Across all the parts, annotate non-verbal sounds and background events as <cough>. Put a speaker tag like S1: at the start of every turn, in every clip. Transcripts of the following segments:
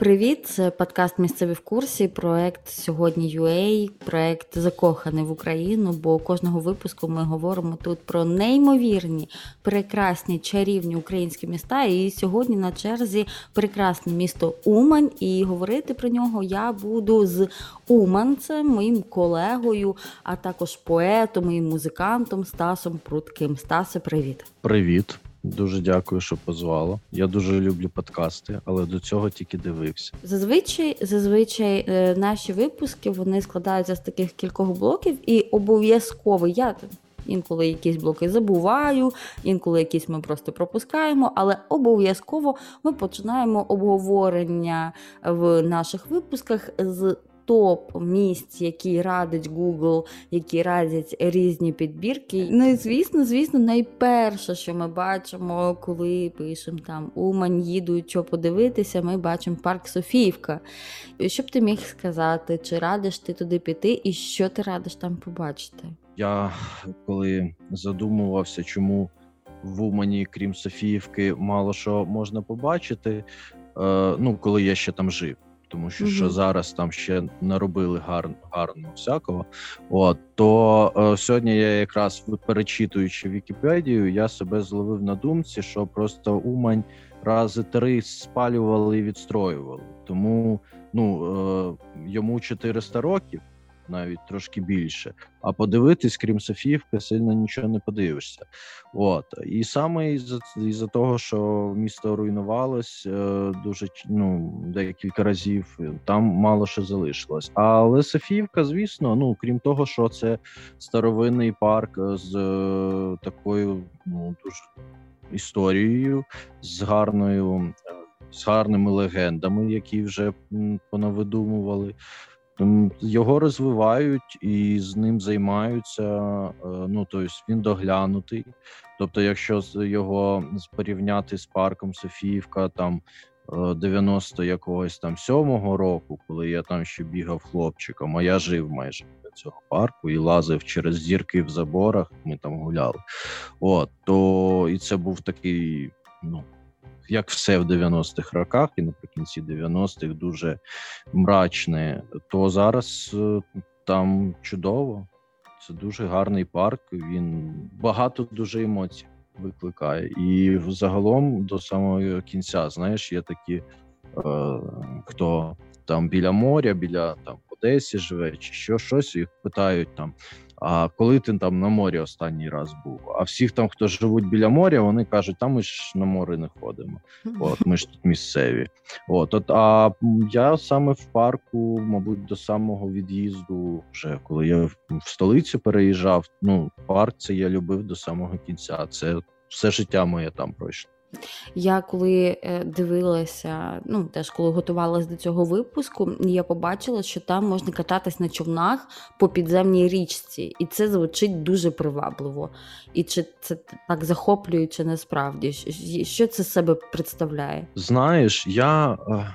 S1: Привіт, це подкаст Місцеві в курсі. Проект сьогодні UA, проект закоханий в Україну. Бо кожного випуску ми говоримо тут про неймовірні, прекрасні чарівні українські міста. І сьогодні на черзі прекрасне місто Умань. І говорити про нього я буду з Уманцем, моїм колегою, а також поетом і музикантом Стасом Прутким. Стасе, привіт.
S2: Привіт. Дуже дякую, що позвала. Я дуже люблю подкасти, але до цього тільки дивився.
S1: Зазвичай, зазвичай, е, наші випуски вони складаються з таких кількох блоків, і обов'язково я інколи якісь блоки забуваю, інколи якісь ми просто пропускаємо, але обов'язково ми починаємо обговорення в наших випусках з топ місць, які радить Google, які радять різні підбірки. Ну і звісно, звісно, найперше, що ми бачимо, коли пишемо там Умань, їду, що подивитися, ми бачимо парк Софіївка. Що б ти міг сказати, чи радиш ти туди піти, і що ти радиш там побачити?
S2: Я коли задумувався, чому в Умані, крім Софіївки, мало що можна побачити. Е, ну, коли я ще там жив тому що mm що зараз там ще наробили гарно гарно всякого. От то е, сьогодні я якраз перечитуючи Вікіпедію, я себе зловив на думці, що просто Умань рази три спалювали і відстроювали. Тому ну е, йому 400 років навіть трошки більше. А подивитись, крім Софіївки, сильно нічого не подивишся. От і саме із за того, що місто руйнувалось е, дуже ну декілька разів, там мало що залишилось. Але Софіївка, звісно, ну крім того, що це старовинний парк з е, такою ну дуже історією, з гарною. З гарними легендами, які вже понавидумували, його розвивають і з ним займаються. Е, ну тобто він доглянутий. Тобто, якщо його порівняти з парком Софіївка, там 90 е, якогось там сьомого року, коли я там ще бігав хлопчиком, а я жив майже до цього парку і лазив через зірки в заборах. Ми там гуляли. От то і це був такий, ну як все в 90-х роках, і наприкінці 90-х дуже мрачне, то зараз е, там чудово. Це дуже гарний парк. Він багато дуже емоцій викликає. І загалом до самого кінця, знаєш, є такі, е, хто там біля моря, біля там Одесі живе, чи що щось, їх питають там. А коли ти там на морі останній раз був? А всіх там, хто живуть біля моря, вони кажуть, там ми ж на море не ходимо. От ми ж тут місцеві. От, от а я саме в парку, мабуть, до самого від'їзду, вже коли я в столицю переїжджав. Ну, парк це я любив до самого кінця. Це все життя моє там пройшло.
S1: Я коли е, дивилася, ну теж коли готувалася до цього випуску, я побачила, що там можна кататись на човнах по підземній річці, і це звучить дуже привабливо. І чи це так захоплююче насправді? Що це себе представляє?
S2: Знаєш, я е,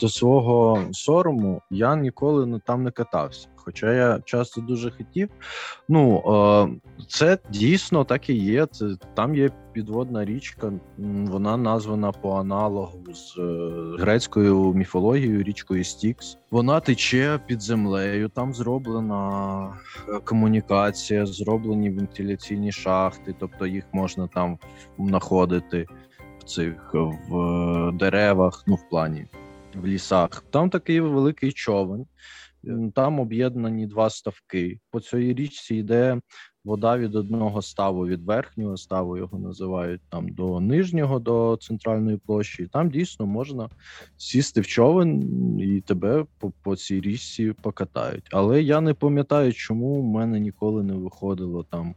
S2: до свого сорому я ніколи там не катався. Хоча я часто дуже хотів. Ну е, це дійсно так і є. Це там є підводна річка, вона названа по аналогу з е, грецькою міфологією, річкою Стікс. Вона тече під землею. Там зроблена е, комунікація, зроблені вентиляційні шахти, тобто їх можна там знаходити в цих в деревах, ну в плані в лісах. Там такий великий човен. Там об'єднані два ставки. По цій річці йде вода від одного ставу, від верхнього ставу його називають там до нижнього, до центральної площі. Там дійсно можна сісти в човен і тебе по, по цій річці покатають. Але я не пам'ятаю, чому в мене ніколи не виходило там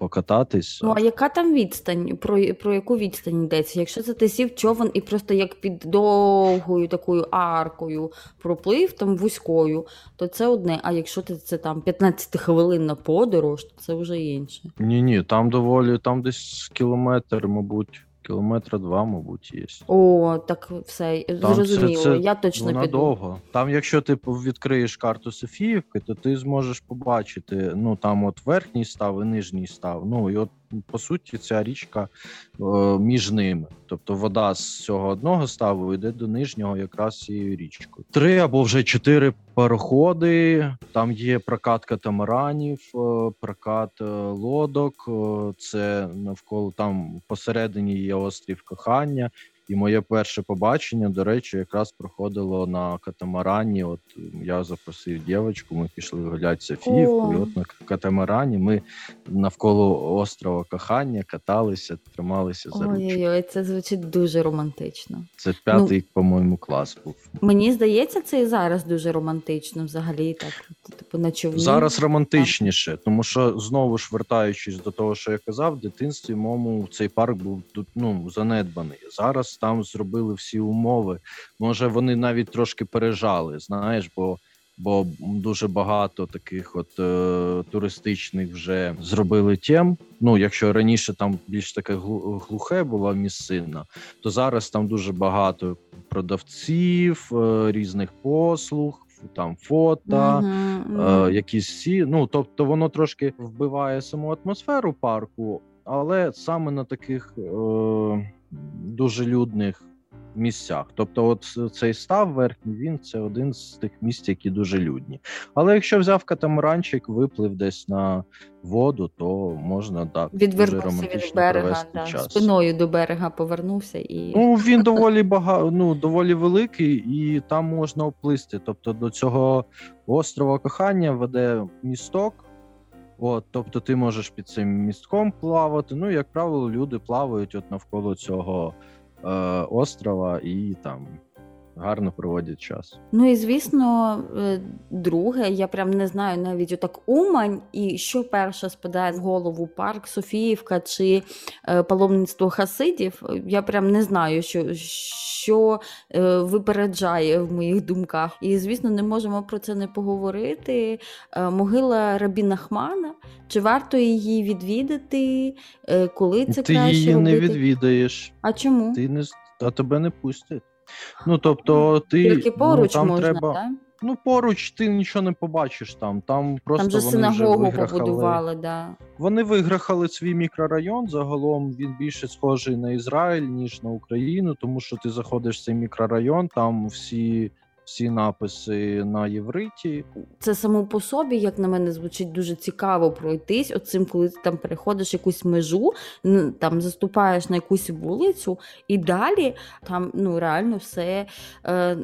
S2: покататись.
S1: Ну а яка там відстань? Про про яку відстань йдеться? Якщо це ти сів човен і просто як під довгою такою аркою проплив там вузькою, то це одне. А якщо ти це там 15 хвилинна подорож, то це вже інше.
S2: Ні, ні, там доволі там десь кілометр, мабуть. Кілометра два, мабуть, є.
S1: О, так все зрозуміло. Це, це, Я точно
S2: вона
S1: піду.
S2: довго. Там, якщо ти відкриєш карту Софіївки, то ти зможеш побачити. Ну там от верхній став і нижній став. Ну і от по суті, ця річка е, між ними. Тобто вода з цього одного ставу йде до нижнього, якраз цією річкою. Три або вже чотири пароходи. Там є прокат катамаранів, е, прокат е, лодок. Це навколо там посередині є острів кохання. І моє перше побачення, до речі, якраз проходило на катамарані. От я запросив дівчинку, ми пішли гуляти Софіївку, і от на катамарані ми навколо острова кохання каталися, трималися за ручку.
S1: Ой-ой-ой, це звучить дуже романтично.
S2: Це п'ятий, по-моєму, клас був.
S1: Мені здається, це і зараз дуже романтично взагалі, так, типу, на човні.
S2: Зараз романтичніше, тому що знову ж вертаючись до того, що я казав, в дитинстві моєму цей парк був тут ну занедбаний. Зараз там зробили всі умови. Може, вони навіть трошки пережали, знаєш, бо. Бо дуже багато таких от е, туристичних вже зробили тем. Ну, якщо раніше там більш таке глухе була місцина, то зараз там дуже багато продавців, е, різних послуг, там фото,
S1: мгм.
S2: е, якісь сі. Ну тобто воно трошки вбиває саму атмосферу парку, але саме на таких е, дуже людних місцях. Тобто, от цей став верхній, він це один з тих місць, які дуже людні. Але якщо взяв катамаранчик, виплив десь на воду, то можна так
S1: Відвернувся від берега, да,
S2: час.
S1: спиною до берега повернувся і.
S2: Ну він доволі бага... ну, доволі великий, і там можна оплисти. Тобто до цього острова кохання веде місток. От, тобто ти можеш під цим містком плавати. Ну, як правило, люди плавають от навколо цього е, острова і там гарно проводять час.
S1: Ну і звісно, е, друге, я прям не знаю навіть отак Умань, і що перше спадає в голову парк Софіївка чи е, паломництво Хасидів. Я прям не знаю, що, що е, випереджає в моїх думках. І звісно, не можемо про це не поговорити. Е, могила Рабіна Хмана. Чи варто її відвідати? Е, коли це
S2: ти
S1: краще
S2: її
S1: робити?
S2: не відвідаєш,
S1: А чому?
S2: ти не а тебе не пустять. Ну тобто, ти
S1: Тільки поруч
S2: ну, там
S1: можна,
S2: треба.
S1: так?
S2: Ну, поруч ти нічого не побачиш там. Там просто
S1: Там же
S2: вони вже
S1: синагогу
S2: виграхали.
S1: побудували, да.
S2: Вони виграхали свій мікрорайон. Загалом він більше схожий на Ізраїль, ніж на Україну, тому що ти заходиш в цей мікрорайон, там всі, всі написи на євриті.
S1: Це само по собі, як на мене, звучить дуже цікаво пройтись. Оцим, коли ти там переходиш якусь межу, там заступаєш на якусь вулицю, і далі там ну реально все е,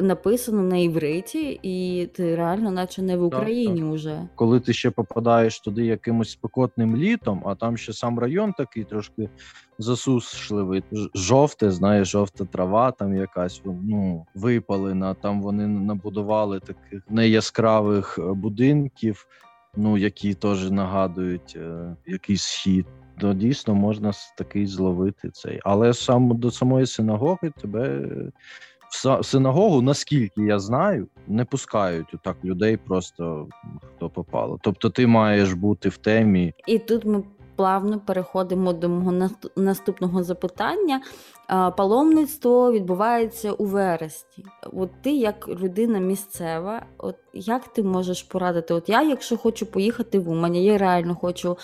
S1: написано на івриті, і ти реально, наче не в Україні вже.
S2: Коли ти ще попадаєш туди якимось спекотним літом, а там ще сам район такий трошки засушливий. Жовте, знаєш, жовта трава, там якась ну, випалена. Там вони набудували таких неяскравих е, будинків, ну які теж нагадують е, якийсь схід. То дійсно можна такий зловити цей. Але сам до самої синагоги тебе е, в синагогу, наскільки я знаю, не пускають отак людей просто хто попало. Тобто ти маєш бути в темі.
S1: І тут ми плавно переходимо до мого наступного запитання. Паломництво відбувається у вересні. От ти, як людина місцева, от як ти можеш порадити? От я, якщо хочу поїхати в Умань, я реально хочу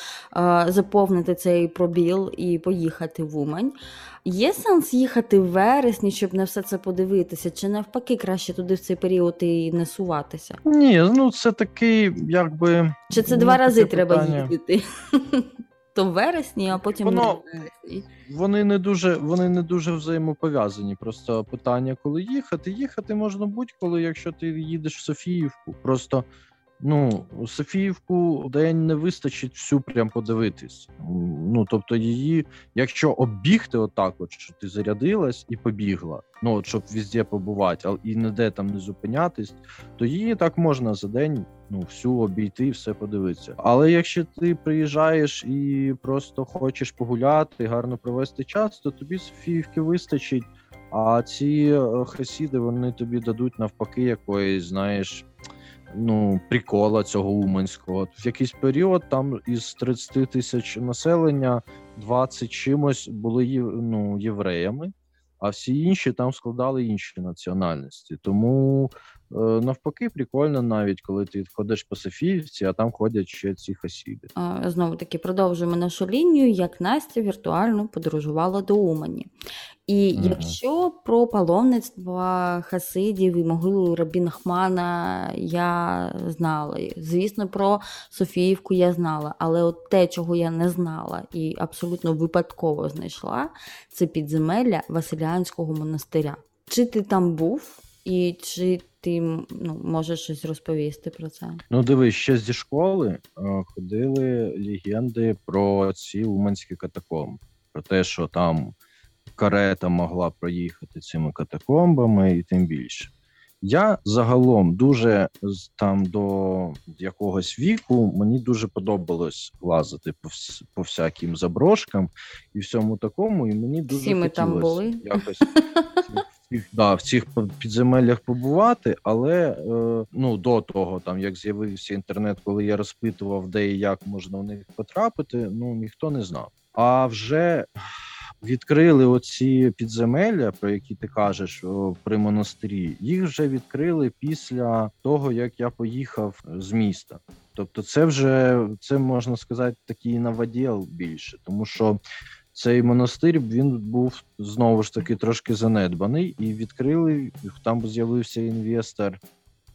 S1: заповнити цей пробіл і поїхати в Умань. Є сенс їхати в вересні, щоб на все це подивитися, чи навпаки краще туди в цей період і не суватися?
S2: Ні, ну це такий, якби.
S1: Чи це
S2: ну,
S1: два рази треба
S2: питання.
S1: їздити? <laughs> То в вересні, а потім
S2: Воно-. Вони не дуже, вони не дуже взаємопов'язані. Просто питання, коли їхати. Їхати можна будь-коли, якщо ти їдеш в Софіївку. Просто ну Софіївку день не вистачить всю прям подивитись. Ну тобто, її, якщо оббігти, отак, от що ти зарядилась і побігла. Ну от щоб везде побувати, а і ніде там не зупинятись, то її так можна за день ну всю обійти, все подивитися. Але якщо ти приїжджаєш і просто хочеш погуляти, гарно провести час, то тобі Софіївки вистачить. А ці е, хасіди вони тобі дадуть навпаки якоїсь, знаєш. Ну, прикола цього уманського. В якийсь період там із 30 тисяч населення 20 чимось були ну, євреями, а всі інші там складали інші національності. Тому навпаки, прикольно навіть коли ти ходиш по Софіївці, а там ходять ще ці хасіди.
S1: Знову таки продовжуємо нашу лінію, як Настя віртуально подорожувала до Умані. І угу. якщо про паломництво Хасидів і могилу Рабін Хмана я знала, звісно, про Софіївку я знала, але от те, чого я не знала і абсолютно випадково знайшла, це підземелля Василянського монастиря. Чи ти там був, і чи ти ну, можеш щось розповісти про це?
S2: Ну, дивись, ще зі школи е, ходили легенди про ці уманські катакомби, про те, що там карета могла проїхати цими катакомбами, і тим більше. Я загалом дуже там до якогось віку мені дуже подобалось лазити по по всяким заброшкам і всьому такому, і мені дуже
S1: Всі ми там були.
S2: якось <laughs> да, в цих підземеллях побувати, але е, ну до того, там як з'явився інтернет, коли я розпитував, де і як можна в них потрапити, ну ніхто не знав. А вже відкрили оці підземелля, про які ти кажеш при монастирі. Їх вже відкрили після того, як я поїхав з міста. Тобто, це вже це можна сказати такий новоділ більше, тому що цей монастир він був знову ж таки трошки занедбаний, і відкрили там. З'явився інвестор,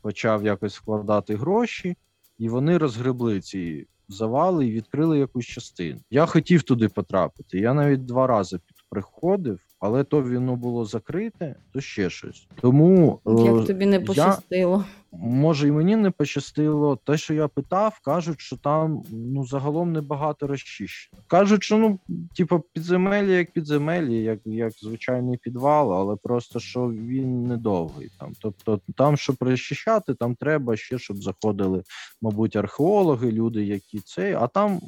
S2: почав якось вкладати гроші, і вони розгребли ці завали і відкрили якусь частину. Я хотів туди потрапити. Я навіть два рази приходив, але то воно було закрите, то ще щось. Тому
S1: як е, тобі не пощастило. Я...
S2: Може, і мені не пощастило. Те, що я питав, кажуть, що там ну загалом небагато розчищено. Кажуть, що ну, типу, підземелі, як підземелі, як як звичайний підвал, але просто що він недовгий. Там, тобто, там, щоб розчищати, там треба ще, щоб заходили, мабуть, археологи, люди, які це. А там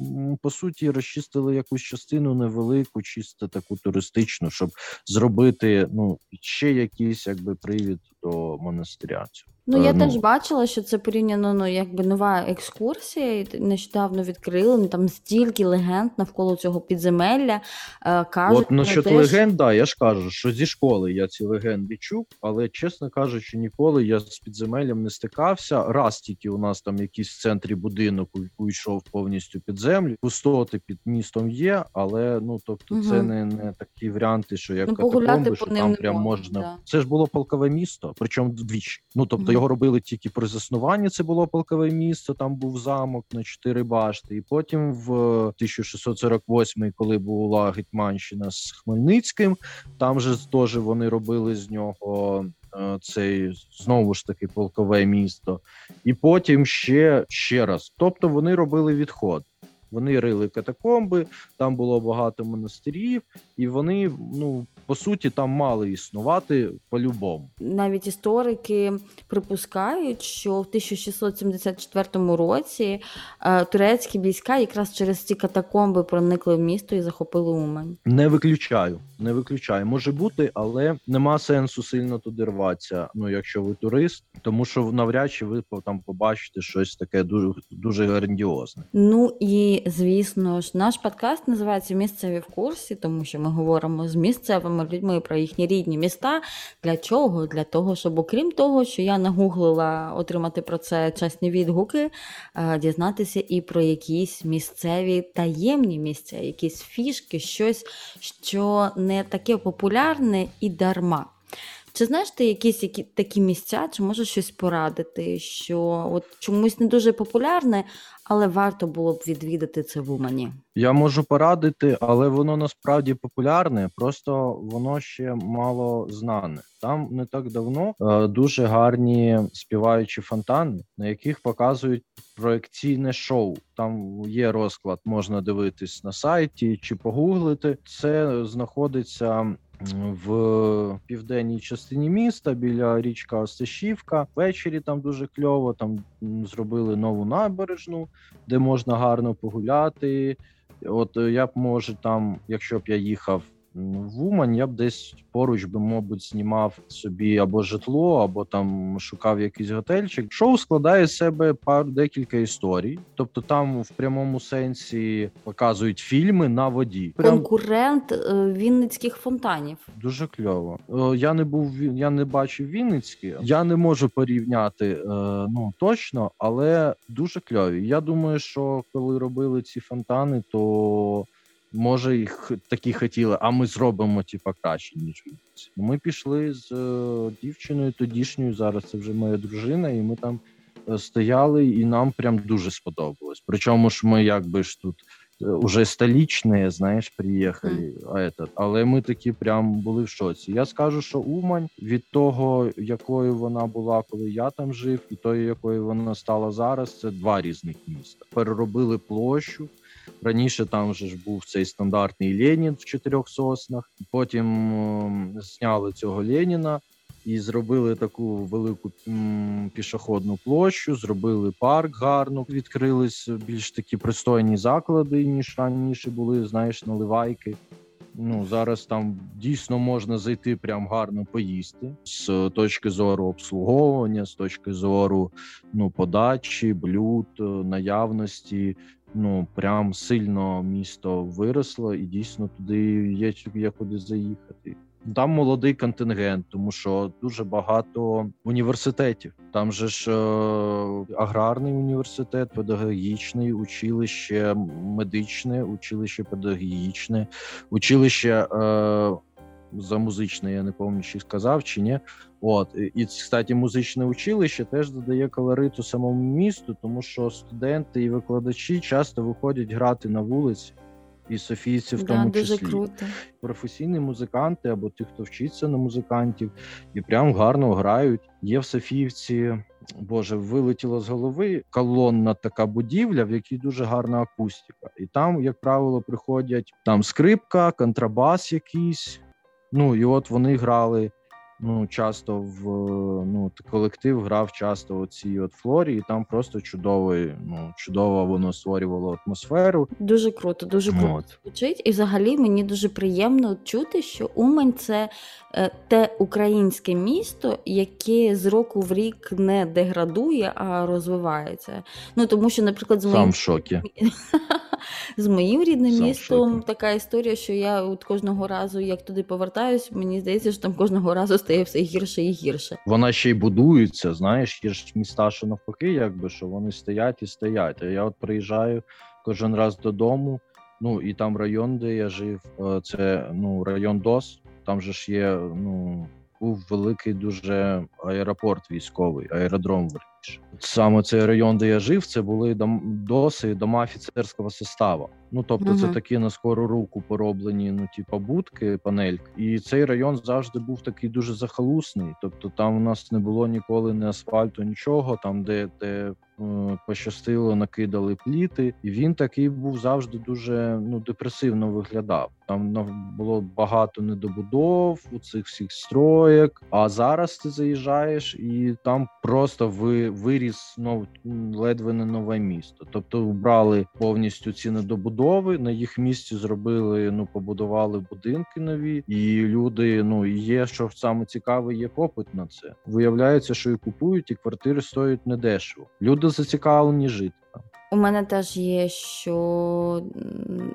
S2: по суті розчистили якусь частину невелику, чисто таку туристичну, щоб зробити ну ще якийсь якби привід до монастиря.
S1: Ну, я е, ну, теж бачила, що це порівняно ну, якби нова екскурсія. Нещодавно відкрили ну, там стільки легенд навколо цього підземелля. Е, кажуть,
S2: От насчет теж... легенд, да, я ж кажу, що зі школи я ці легенди чув, але чесно кажучи, ніколи я з підземеллям не стикався. Раз тільки у нас там якийсь в центрі будинок уйшов повністю під землю. Пустоти під містом є, але ну тобто, угу. це не не такі варіанти, що як ну, катакомби, що там прям можна. Да. Це ж було полкове місто, причому двічі. Ну тобто. Його робили тільки при заснуванні. Це було полкове місто. Там був замок на чотири башти. І потім в 1648, коли була Гетьманщина з Хмельницьким, там же теж вони робили з нього. Е, цей знову ж таки полкове місто, і потім ще ще раз. Тобто вони робили відход. Вони рили катакомби, там було багато монастирів, і вони ну по суті там мали існувати по-любому.
S1: Навіть історики припускають, що в 1674 році е, турецькі війська якраз через ці катакомби проникли в місто і захопили Умань.
S2: Не виключаю, не виключаю. Може бути, але нема сенсу сильно туди рватися. Ну, якщо ви турист, тому що навряд чи ви там побачите щось таке дуже дуже грандіозне.
S1: Ну і звісно ж, наш подкаст називається Місцеві в курсі, тому що ми говоримо з місцевими людьми про їхні рідні міста. Для чого? Для того, щоб, окрім того, що я нагуглила отримати про це чесні відгуки, е, дізнатися і про якісь місцеві таємні місця, якісь фішки, щось, що не таке популярне і дарма. Чи знаєш ти якісь які, такі місця, чи можеш щось порадити, що от чомусь не дуже популярне, але варто було б відвідати це в Умані?
S2: Я можу порадити, але воно насправді популярне, просто воно ще мало знане. Там не так давно е, дуже гарні співаючі фонтани, на яких показують проекційне шоу. Там є розклад, можна дивитись на сайті чи погуглити. Це знаходиться в південній частині міста біля річка Осташівка. Ввечері там дуже кльово. Там зробили нову набережну, де можна гарно погуляти. От е, я б може там, якщо б я їхав в Умань, я б десь поруч би, мабуть, знімав собі або житло, або там шукав якийсь готельчик. Шоу складає з себе пар декілька історій, тобто там в прямому сенсі показують фільми на воді. Прям
S1: Конкурент е, Вінницьких фонтанів.
S2: Дуже кльово. Е, Я не був я не бачив Вінницькі. Я не можу порівняти е, ну точно, але дуже кльові. Я думаю, що коли робили ці фонтани, то може їх такі хотіли, а ми зробимо типа краще ніж Вінниці. Ми пішли з е, дівчиною тодішньою. Зараз це вже моя дружина, і ми там е, стояли, і нам прям дуже сподобалось. Причому ж ми якби ж тут. е, Уже столічні, знаєш, приїхали, а этот, але ми такі прям були в шоці. Я скажу, що Умань від того, якою вона була, коли я там жив, і тої, якою вона стала зараз, це два різних міста. Переробили площу. Раніше там вже ж був цей стандартний Ленін в чотирьох соснах. Потім ем, зняли цього Леніна і зробили таку велику пішохідну площу, зробили парк гарно, відкрились більш такі пристойні заклади, ніж раніше були, знаєш, наливайки. Ну зараз там дійсно можна зайти прям гарно поїсти з точки зору обслуговування, з точки зору ну подачі, блюд, е, наявності. Ну прям сильно місто виросло, і дійсно туди є, є куди заїхати. Там молодий контингент, тому що дуже багато університетів. Там же ж е, аграрний університет, педагогічний, училище медичне, училище педагогічне, училище е, за музичне, я не пам'ятаю, чи сказав чи ні. От і- кстати, музичне училище теж додає колориту самому місту, тому що студенти і викладачі часто виходять грати на вулиці, і софійці в
S1: Да,
S2: тому
S1: дуже
S2: числі
S1: круто.
S2: професійні музиканти або ті, хто вчиться на музикантів, і прям гарно грають. Є в Софіївці, боже, вилетіло з голови колонна така будівля, в якій дуже гарна акустика. І там, як правило, приходять там скрипка, контрабас якийсь. Ну і от вони грали. Ну, часто в ну колектив грав часто у цій от флорі, і там просто чудовий, ну чудово воно створювало атмосферу.
S1: Дуже круто, дуже круто
S2: От.
S1: звучить. І взагалі мені дуже приємно чути, що Умань це е, те українське місто, яке з року в рік не деградує, а розвивається. Ну тому що, наприклад, з
S2: Сам
S1: моїм
S2: в шокі. <laughs>
S1: з моїм рідним
S2: Сам
S1: містом
S2: шокі.
S1: така історія, що я от кожного разу, як туди повертаюсь, мені здається, що там кожного разу стає все гірше і гірше.
S2: Вона ще й будується. Знаєш, є ж міста, що навпаки, якби що вони стоять і стоять. А я от приїжджаю кожен раз додому. Ну і там район, де я жив, е, це ну район ДОС. Там же ж є ну був великий дуже аеропорт військовий, аеродром верніше. Саме цей район, де я жив, це були дом, доси, дома офіцерського составу. Ну тобто, це такі на скору руку пороблені, ну типа будки, панельки. І цей район завжди був такий дуже захолусний. Тобто, там у нас не було ніколи ні асфальту, нічого. Там, де, де е, пощастило, накидали пліти, і він такий був завжди дуже ну депресивно виглядав. Там було багато недобудов у цих всіх строєк. А зараз ти заїжджаєш, і там просто ви виріс нов ледве не нове місто. Тобто, вбрали повністю ці недобудови. На їх місці зробили, ну побудували будинки нові, і люди. Ну і є що саме цікаве, є попит на це. Виявляється, що і купують, і квартири стоять недешево. Люди зацікавлені жити.
S1: У мене теж є що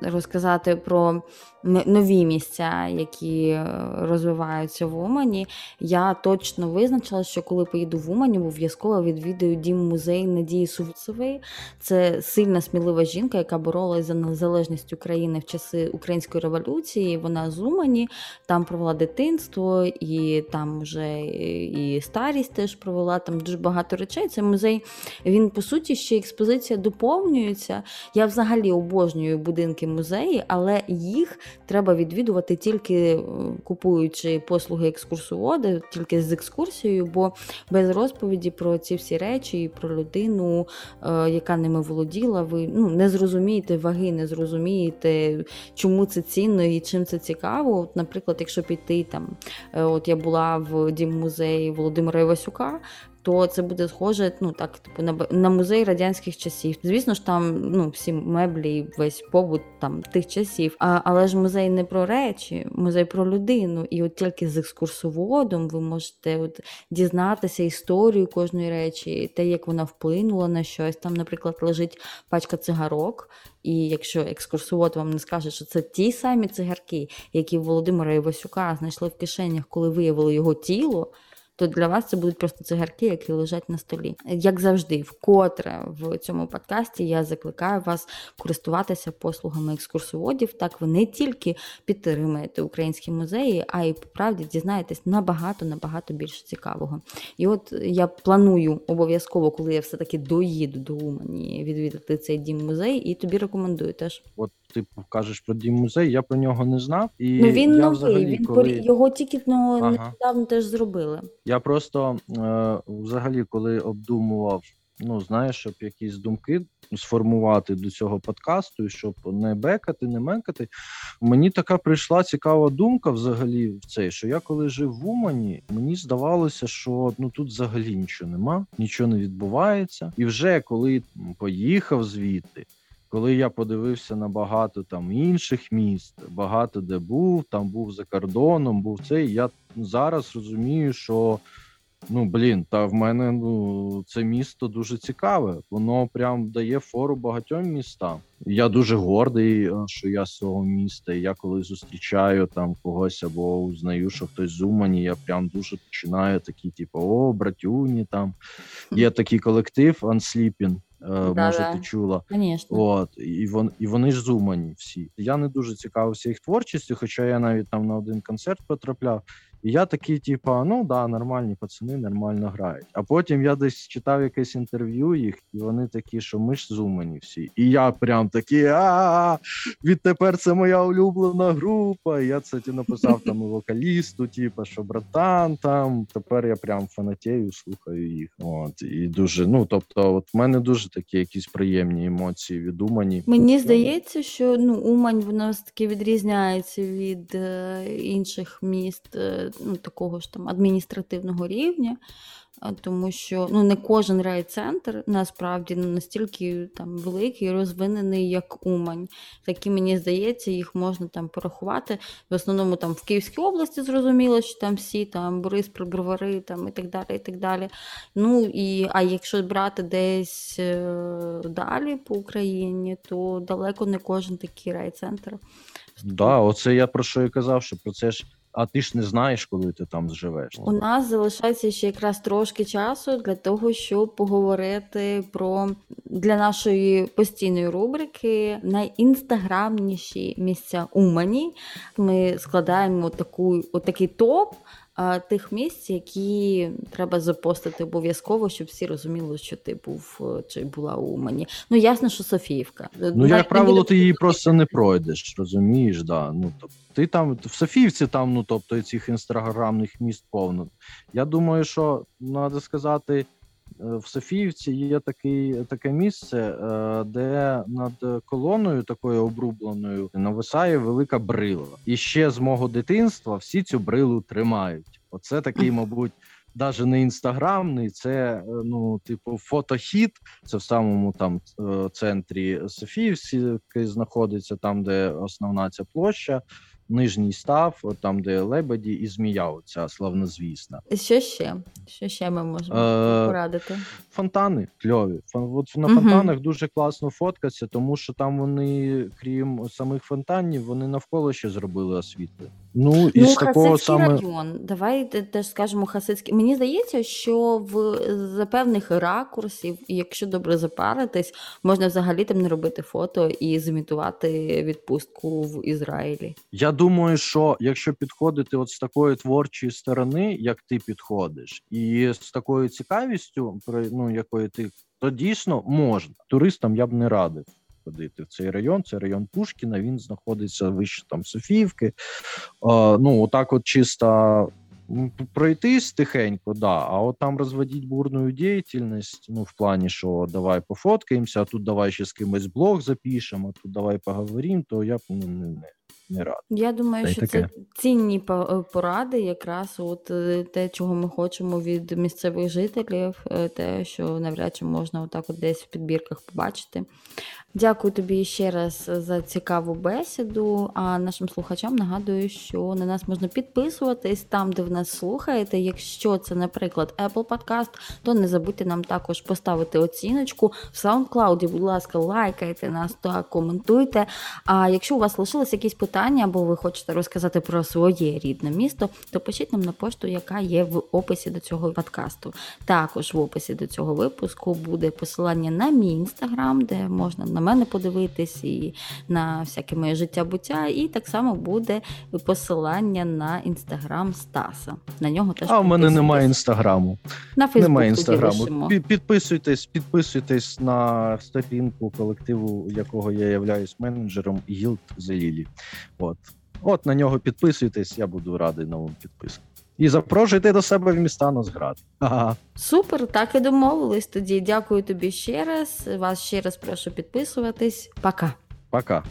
S1: розказати про нові місця, які е, розвиваються в Умані. Я точно визначила, що коли поїду в Умані, обов'язково відвідаю дім музей Надії Сувцевої. Це сильна, смілива жінка, яка боролась за незалежність України в часи української революції. Вона з Умані там провела дитинство, і там вже і старість теж провела. Там дуже багато речей. Це музей він по суті ще експозиція доповнюється. Я взагалі обожнюю будинки музеї, але їх треба відвідувати тільки е, купуючи послуги екскурсовода, тільки з екскурсією, бо без розповіді про ці всі речі і про людину, е, яка ними володіла, ви ну, не зрозумієте ваги, не зрозумієте, чому це цінно і чим це цікаво. От, наприклад, якщо піти там, е, от я була в дім музеї Володимира Івасюка. То це буде схоже, ну так, типу, на на музей радянських часів. Звісно ж, там ну всі меблі, весь побут там тих часів. А але ж музей не про речі, музей про людину. І от тільки з екскурсоводом ви можете от дізнатися історію кожної речі, те, як вона вплинула на щось. Там, наприклад, лежить пачка цигарок. І якщо екскурсовод вам не скаже, що це ті самі цигарки, які Володимира Івасюка знайшли в кишенях, коли виявили його тіло, то для вас це будуть просто цигарки, які лежать на столі. Як завжди, вкотре в цьому подкасті я закликаю вас користуватися послугами екскурсоводів. Так ви не тільки підтримуєте українські музеї, а й по правді дізнаєтесь набагато набагато більше цікавого. І от я планую обов'язково, коли я все-таки доїду до Умані, відвідати цей дім музей, і тобі рекомендую теж.
S2: От ти кажеш про дім музей, я про нього не знав. І
S1: ну він
S2: я
S1: новий,
S2: взагалі,
S1: він
S2: коли...
S1: його тільки ну,
S2: Ага.
S1: недавно теж зробили.
S2: Я просто е, взагалі, коли обдумував, ну знаєш, щоб якісь думки сформувати до цього подкасту, і щоб не бекати, не менкати. Мені така прийшла цікава думка взагалі в цей, що я коли жив в Умані, мені здавалося, що ну тут взагалі нічого нема, нічого не відбувається. І вже коли поїхав звідти. Коли я подивився на багато там інших міст, багато де був, там був за кордоном, був цей. Я зараз розумію, що ну блін, та в мене ну це місто дуже цікаве. Воно прям дає фору багатьом містам. Я дуже гордий, е, що я з цього міста. І Я коли зустрічаю там когось або узнаю, що хтось з Умані, я прям дуже починаю такі, типу, о, братюні. Там є такий колектив Unsleeping,
S1: Да-да.
S2: може ти чула.
S1: Конечно.
S2: От і вон і вони ж зумані всі. Я не дуже цікавився їх творчістю, хоча я навіть там на один концерт потрапляв. І я такий, типа, ну да, нормальні пацани, нормально грають. А потім я десь читав якесь інтерв'ю їх, і вони такі, що ми ж зумані всі. І я прям такий, а відтепер це моя улюблена група. І я це написав там і вокалісту, типа, що братан там. Тепер я прям фанатею, слухаю їх. От і дуже, ну тобто, от в мене дуже такі якісь приємні емоції від Умані.
S1: Мені здається, що ну Умань вона все таки відрізняється від е, інших міст е, ну, такого ж там адміністративного рівня, тому що ну, не кожен райцентр насправді ну, настільки там великий розвинений, як Умань. Такі, мені здається, їх можна там порахувати. В основному там в Київській області зрозуміло, що там всі там Бориспіль, Бровари там і так далі. і так далі. Ну, і, А якщо брати десь е, далі по Україні, то далеко не кожен такий райцентр.
S2: Да, оце я про що і казав, що про це ж. А ти ж не знаєш, коли ти там живеш.
S1: У нас залишається ще якраз трошки часу для того, щоб поговорити про для нашої постійної рубрики найінстаграмніші місця Умані. Ми складаємо таку, отакий топ тих місць, які треба запостити обов'язково, щоб всі розуміли, що ти був е, чи була у Умані. Ну ясно, що Софіївка.
S2: Ну, як правило, ти її просто не пройдеш, розумієш, да. Ну тобто ти там в Софіївці, там, ну тобто цих інстаграмних міст повно. Я думаю, що треба сказати. В Софіївці є такий, таке місце, е, де над колоною такою обрубленою нависає велика брила. І ще з мого дитинства всі цю брилу тримають. Оце такий, <laughs> мабуть, навіть не інстаграмний, це ну, типу, фотохід. Це в самому там е, центрі Софіївці, який знаходиться там, де основна ця площа. Нижній став, от там, де лебеді і змія, оця славнозвісна.
S1: Що ще? Що ще ми можемо е- порадити?
S2: Фонтани кльові. От на фонтанах угу. дуже класно фоткатися, тому що там вони, крім самих фонтанів, вони навколо ще зробили освітлення. Ну, із
S1: ну,
S2: такого саме...
S1: район. Давай теж скажемо Хасицький. Мені здається, що в за певних ракурсів, і якщо добре запаритись, можна взагалі там не робити фото і зімітувати відпустку в Ізраїлі.
S2: Я думаю, що якщо підходити от з такої творчої сторони, як ти підходиш, і з такою цікавістю, ну якої ти то дійсно можна. Туристам я б не радив ходити в цей район. Це район Пушкіна. Він знаходиться вище там Софіївки. Ну отак, от чисто пройтись тихенько, да, а от там розводіть бурну діяльність, ну, в плані, що давай пофоткаємося, а тут давай ще з кимось блог запишемо, а тут давай поговоримо, то я б ну, не, не, не рад.
S1: Я думаю,
S2: Та
S1: що
S2: таке.
S1: це цінні е, поради, якраз от е, те, чого ми хочемо від місцевих жителів, е, те, що навряд чи можна отак от десь в підбірках побачити. Дякую тобі ще раз за цікаву бесіду. А нашим слухачам нагадую, що на нас можна підписуватись там, де ви нас слухаєте. Якщо це, наприклад, Apple Podcast, то не забудьте нам також поставити оціночку. В SoundCloud, будь ласка, лайкайте нас та коментуйте. А якщо у вас лишились якісь питання, або ви хочете розказати про своє рідне місто, то пишіть нам на пошту, яка є в описі до цього подкасту. Також в описі до цього випуску буде посилання на мій інстаграм, де можна на мене подивитись і на всяке моє життя буття. І так само буде посилання на інстаграм Стаса. На нього теж
S2: А в мене немає інстаграму.
S1: на Фейсбук
S2: Немає інстаграму. Підписуйтесь, підписуйтесь на сторінку колективу, якого я являюсь менеджером Guild The Lily. От. От на нього підписуйтесь, я буду радий новим підпискам. І запрошуйте до себе в міста Носград. Ага.
S1: Супер, так і домовились. Тоді дякую тобі ще раз. Вас ще раз прошу підписуватись. Пока.
S2: Пока.